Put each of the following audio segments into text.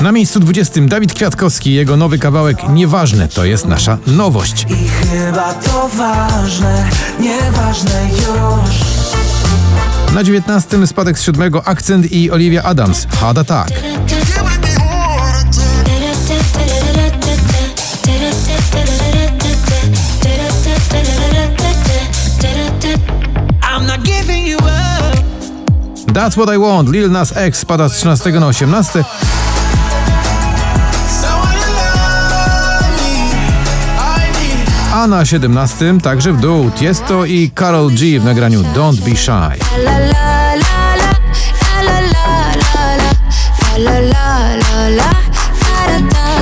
Na miejscu 20 Dawid Kwiatkowski, jego nowy kawałek Nieważne, to jest nasza nowość. I chyba to ważne, nieważne już Na 19 spadek z 7 Akcent i Olivia Adams, Hard Attack. That's What I Want, Lil Nas X spada z 13 na 18. A na 17 także w dół Tiesto i Karol G w nagraniu Don't Be Shy.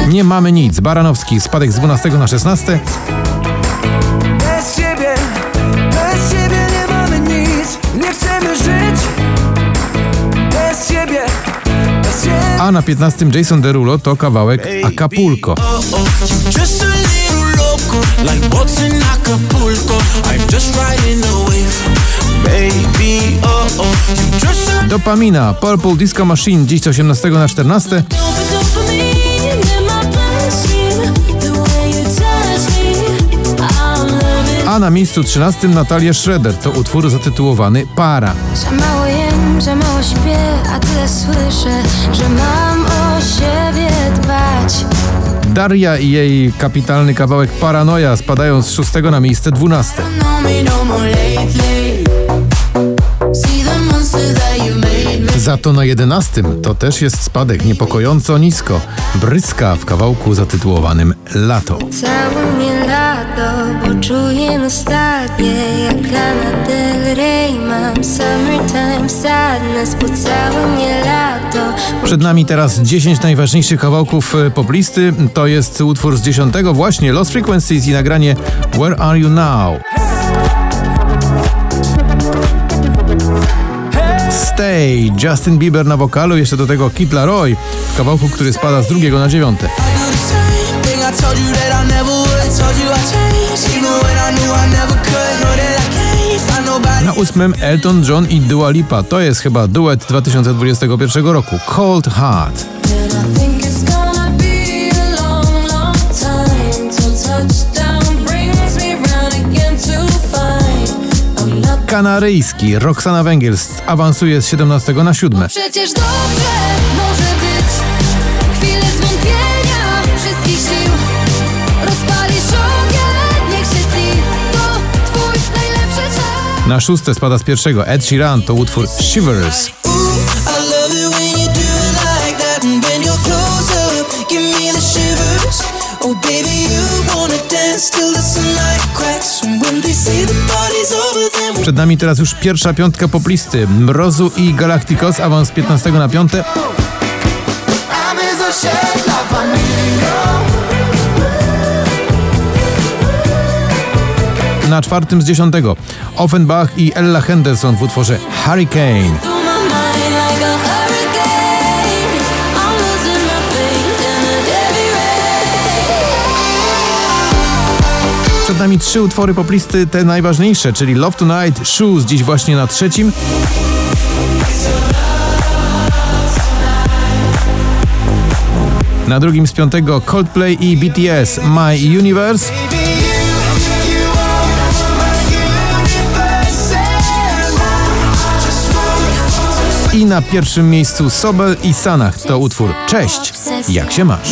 Nie mamy nic. Baranowski spadek z 12 na 16. Bez ciebie, bez ciebie nie mamy nic Nie chcemy żyć Bez ciebie, bez ciebie A na 15 Jason Derulo to kawałek Acapulco. Just a little loco, like boats in Acapulco. I'm just riding the wave, baby. Oh oh, you just a Dopamina, Purple Disco Machine dziś z 18 na 14. Don't be dopamine in my bloodstream. The way you touch me, I'm loving. A na miejscu 13 Natalia Schroeder to utwór zatytułowany Para. Za mało jem, za mało śpię, a tyle słyszę, że. Daria i jej kapitalny kawałek Paranoja spadają z 6 na miejsce 12. know me no more lately. See the monster that you made me. Za to na 11 to też jest spadek niepokojąco nisko. Bryska w kawałku zatytułowanym Lato. Całe mnie lato, bo nostalgię Jak Lana Przed nami teraz 10 najważniejszych kawałków e, poplisty. To jest utwór z 10 właśnie Lost Frequencies i nagranie Where Are You Now? Stay, Justin Bieber na wokalu, jeszcze do tego Kid Laroi w kawałku, który spada z drugiego na dziewiąte. Ósmym Elton John i Dua Lipa. To jest chyba duet 2021 roku. Cold Heart. Kanaryjski Roxana Węgiel awansuje z 17 na 7. Przecież dobrze Na szóste spada z pierwszego Ed Sheeran to utwór Shivers. Oh, Przed nami teraz już pierwsza piątka poplisty. Mrozu i Galacticos awans z 15 na 5. I'm Na czwartym z 10 Offenbach i Ella Henderson w utworze Hurricane. Przed nami trzy utwory poplisty, te najważniejsze, czyli Love Tonight, Shoes dziś właśnie na trzecim. Na drugim z piątego Coldplay i BTS My Universe. I na pierwszym miejscu Sobel i Sanach to utwór Cześć, jak się masz?